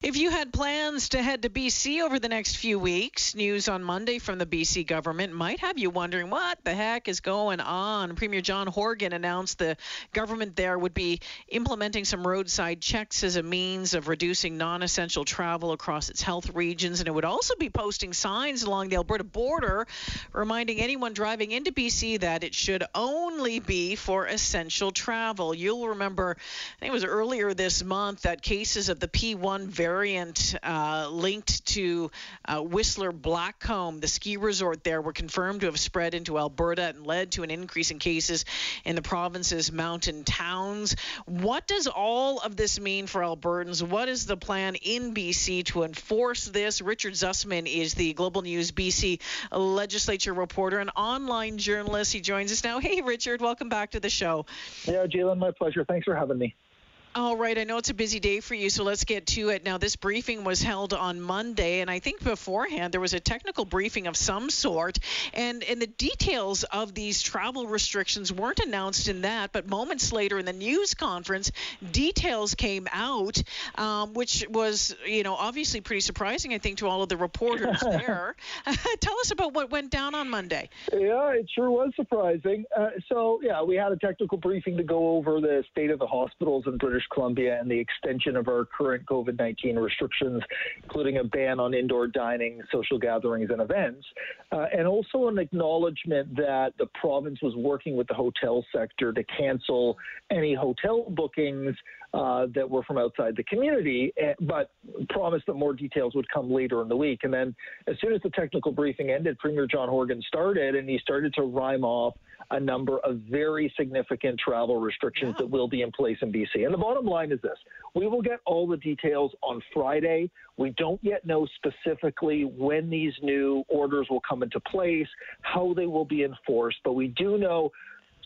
If you had plans to head to BC over the next few weeks, news on Monday from the BC government might have you wondering what the heck is going on. Premier John Horgan announced the government there would be implementing some roadside checks as a means of reducing non essential travel across its health regions, and it would also be posting signs along the Alberta border reminding anyone driving into BC that it should only be for essential travel. You'll remember, I think it was earlier this month, that cases of the P1 variant variant uh, linked to uh, Whistler Blackcomb, the ski resort there, were confirmed to have spread into Alberta and led to an increase in cases in the province's mountain towns. What does all of this mean for Albertans? What is the plan in BC to enforce this? Richard Zussman is the Global News BC legislature reporter and online journalist. He joins us now. Hey, Richard, welcome back to the show. Yeah, Jaylen, my pleasure. Thanks for having me. All right, I know it's a busy day for you, so let's get to it. Now, this briefing was held on Monday, and I think beforehand there was a technical briefing of some sort, and, and the details of these travel restrictions weren't announced in that, but moments later in the news conference, details came out, um, which was, you know, obviously pretty surprising, I think, to all of the reporters there. Tell us about what went down on Monday. Yeah, it sure was surprising. Uh, so, yeah, we had a technical briefing to go over the state of the hospitals in British Columbia and the extension of our current COVID 19 restrictions, including a ban on indoor dining, social gatherings, and events, uh, and also an acknowledgement that the province was working with the hotel sector to cancel any hotel bookings uh, that were from outside the community, eh, but promised that more details would come later in the week. And then, as soon as the technical briefing ended, Premier John Horgan started, and he started to rhyme off a number of very significant travel restrictions yeah. that will be in place in BC. And the bottom line is this we will get all the details on Friday. We don't yet know specifically when these new orders will come into place, how they will be enforced, but we do know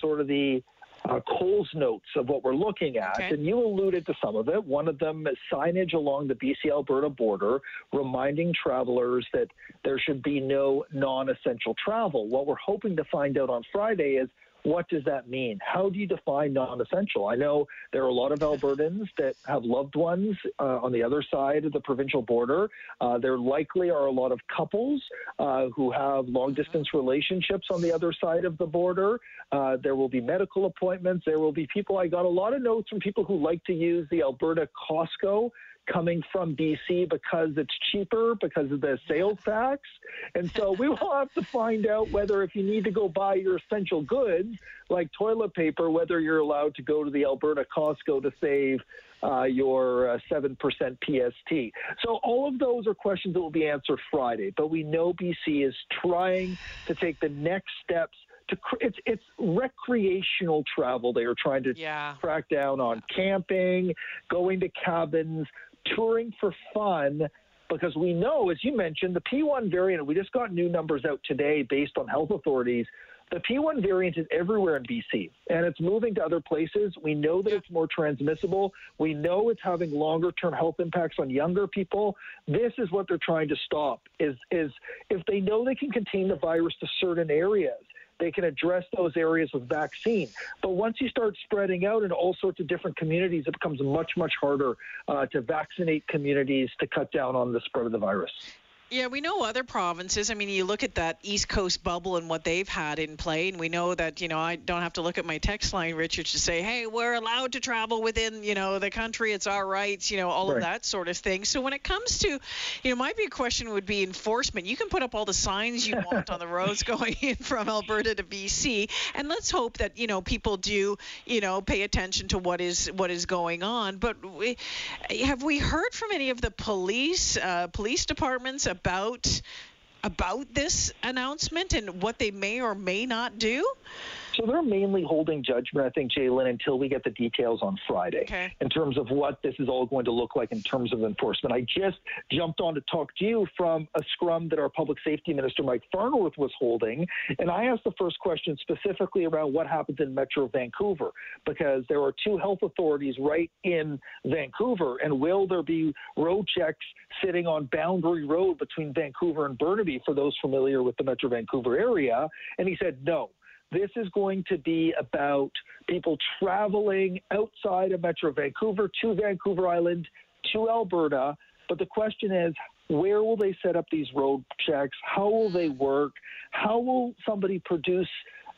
sort of the uh, Coles notes of what we're looking at, okay. and you alluded to some of it. One of them is signage along the BC Alberta border reminding travelers that there should be no non essential travel. What we're hoping to find out on Friday is what does that mean? How do you define non essential? I know there are a lot of Albertans that have loved ones uh, on the other side of the provincial border. Uh, there likely are a lot of couples uh, who have long distance relationships on the other side of the border. Uh, there will be medical appointments. There will be people. I got a lot of notes from people who like to use the Alberta Costco coming from BC because it's cheaper because of the sales tax. And so we will have to find out whether if you need to go buy your essential goods like toilet paper, whether you're allowed to go to the Alberta Costco to save uh, your uh, 7% PST. So all of those are questions that will be answered Friday. But we know BC is trying to take the next steps to it's it's recreational travel. They are trying to yeah. crack down on camping, going to cabins, touring for fun because we know, as you mentioned, the P1 variant, we just got new numbers out today based on health authorities. The P1 variant is everywhere in BC and it's moving to other places. We know that it's more transmissible. We know it's having longer term health impacts on younger people. This is what they're trying to stop is is if they know they can contain the virus to certain areas, they can address those areas with vaccine. But once you start spreading out in all sorts of different communities, it becomes much, much harder uh, to vaccinate communities to cut down on the spread of the virus. Yeah, we know other provinces. I mean, you look at that East Coast bubble and what they've had in play, and we know that, you know, I don't have to look at my text line, Richard, to say, hey, we're allowed to travel within, you know, the country. It's our rights, you know, all right. of that sort of thing. So when it comes to, you know, my big question would be enforcement. You can put up all the signs you want on the roads going in from Alberta to BC, and let's hope that, you know, people do, you know, pay attention to what is what is going on. But we, have we heard from any of the police, uh, police departments about about this announcement and what they may or may not do? So they're mainly holding judgment, I think, Jaylen, until we get the details on Friday okay. in terms of what this is all going to look like in terms of enforcement. I just jumped on to talk to you from a scrum that our public safety minister, Mike Farnworth, was holding. And I asked the first question specifically around what happens in Metro Vancouver, because there are two health authorities right in Vancouver. And will there be road checks sitting on Boundary Road between Vancouver and Burnaby for those familiar with the Metro Vancouver area? And he said, no This is going to be about people traveling outside of Metro Vancouver to Vancouver Island to Alberta. But the question is, where will they set up these road checks? How will they work? How will somebody produce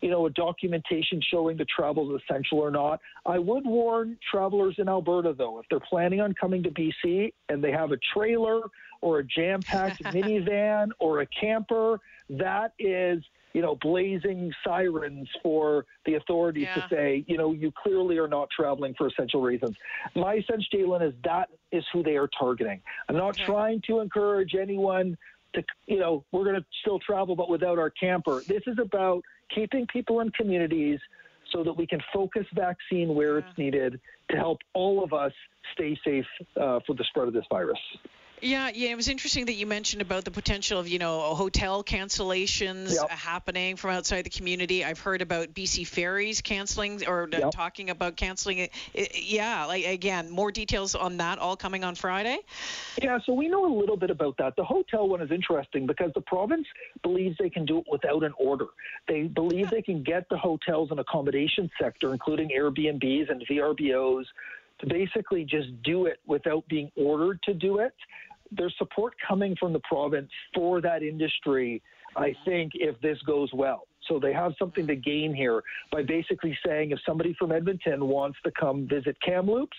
you know, a documentation showing the travel is essential or not. I would warn travelers in Alberta, though, if they're planning on coming to BC and they have a trailer or a jam packed minivan or a camper, that is you know, blazing sirens for the authorities yeah. to say, you know, you clearly are not traveling for essential reasons. My sense, Jalen, is that is who they are targeting. I'm not okay. trying to encourage anyone to, you know, we're going to still travel, but without our camper. This is about keeping people in communities so that we can focus vaccine where yeah. it's needed to help all of us stay safe uh, for the spread of this virus. Yeah, yeah, it was interesting that you mentioned about the potential of you know hotel cancellations yep. happening from outside the community. I've heard about BC ferries canceling or uh, yep. talking about canceling it. Yeah, like again, more details on that all coming on Friday. Yeah, so we know a little bit about that. The hotel one is interesting because the province believes they can do it without an order. They believe they can get the hotels and accommodation sector, including Airbnbs and VRBOs, to basically just do it without being ordered to do it there's support coming from the province for that industry, I think, if this goes well. So they have something to gain here by basically saying if somebody from Edmonton wants to come visit Kamloops,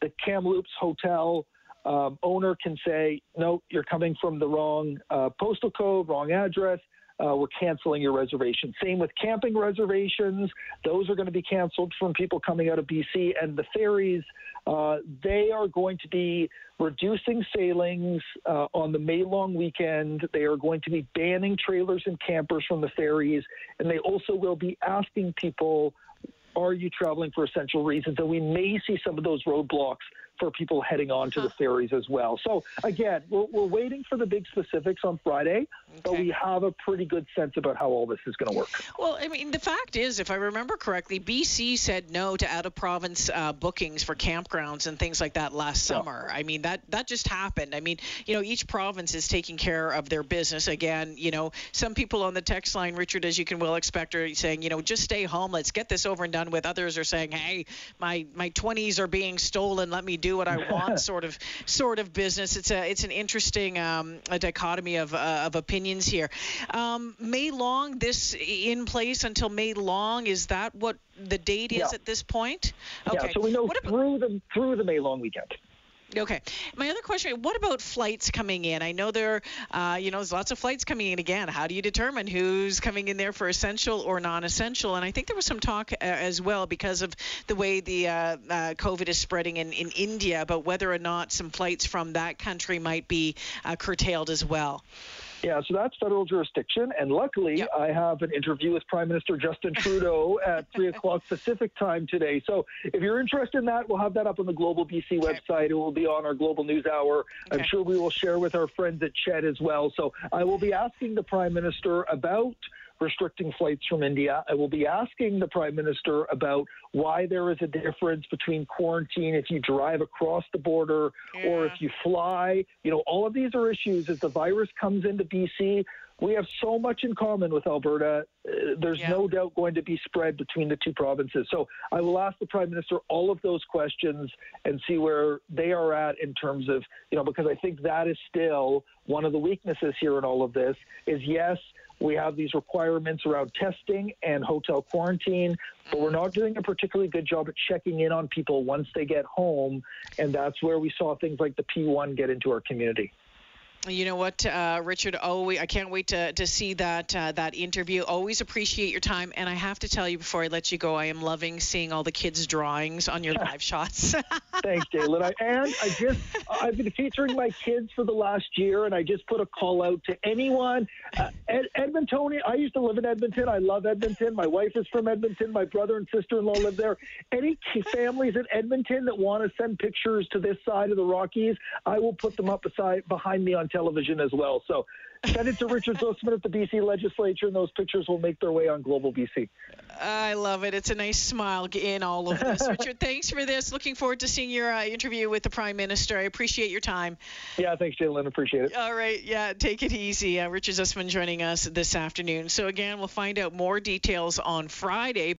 the Kamloops hotel um, owner can say, no, you're coming from the wrong uh, postal code, wrong address. Uh, we're canceling your reservation. Same with camping reservations; those are going to be canceled from people coming out of BC, and the ferries uh, they are going to be reducing sailings uh, on the May long weekend. They are going to be banning trailers and campers from the ferries, and they also will be asking people, "Are you traveling for essential reasons?" And we may see some of those roadblocks for people heading on to the ferries as well. So again, we're, we're waiting for the big specifics on Friday, okay. but we have a pretty good sense about how all this is going to work. Well, I mean, the fact is, if I remember correctly, BC said no to out of province uh, bookings for campgrounds and things like that last yeah. summer. I mean, that that just happened. I mean, you know, each province is taking care of their business. Again, you know, some people on the text line, Richard, as you can well expect, are saying, you know, just stay home. Let's get this over and done with. Others are saying, hey, my my 20s are being stolen. Let me do what I want sort of sort of business. It's a it's an interesting um, a dichotomy of uh, of opinions here. Um, May long, this in place until May long. Is that what the date is yeah. at this point? Okay. Yeah, so we know what through about, the through the May long weekend. Okay. My other question: What about flights coming in? I know there, uh, you know, there's lots of flights coming in. Again, how do you determine who's coming in there for essential or non-essential? And I think there was some talk uh, as well because of the way the uh, uh, COVID is spreading in in India about whether or not some flights from that country might be uh, curtailed as well. Yeah, so that's federal jurisdiction. And luckily, yep. I have an interview with Prime Minister Justin Trudeau at 3 o'clock Pacific time today. So if you're interested in that, we'll have that up on the Global BC okay. website. It will be on our Global News Hour. Okay. I'm sure we will share with our friends at CHED as well. So I will be asking the Prime Minister about restricting flights from India. I will be asking the Prime Minister about why there is a difference between quarantine if you drive across the border yeah. or if you fly. You know, all of these are issues as the virus comes into BC. We have so much in common with Alberta. Uh, there's yeah. no doubt going to be spread between the two provinces. So I will ask the Prime Minister all of those questions and see where they are at in terms of, you know, because I think that is still one of the weaknesses here in all of this is yes, we have these requirements around testing and hotel quarantine, but we're not doing a particularly good job at checking in on people once they get home. And that's where we saw things like the P1 get into our community. You know what, uh, Richard? Oh, I can't wait to, to see that uh, that interview. Always appreciate your time, and I have to tell you before I let you go, I am loving seeing all the kids' drawings on your live shots. Thanks, Jalen. I, and I just I've been featuring my kids for the last year, and I just put a call out to anyone. Uh, Ed, Edmontonian. I used to live in Edmonton. I love Edmonton. My wife is from Edmonton. My brother and sister-in-law live there. Any families in Edmonton that want to send pictures to this side of the Rockies, I will put them up beside behind me on television as well. So send it to Richard Zussman at the BC Legislature, and those pictures will make their way on Global BC. I love it. It's a nice smile in all of this. Richard, thanks for this. Looking forward to seeing your uh, interview with the Prime Minister. I appreciate your time. Yeah, thanks, Jalen. Appreciate it. All right. Yeah, take it easy. Uh, Richard Zussman joining us this afternoon. So, again, we'll find out more details on Friday.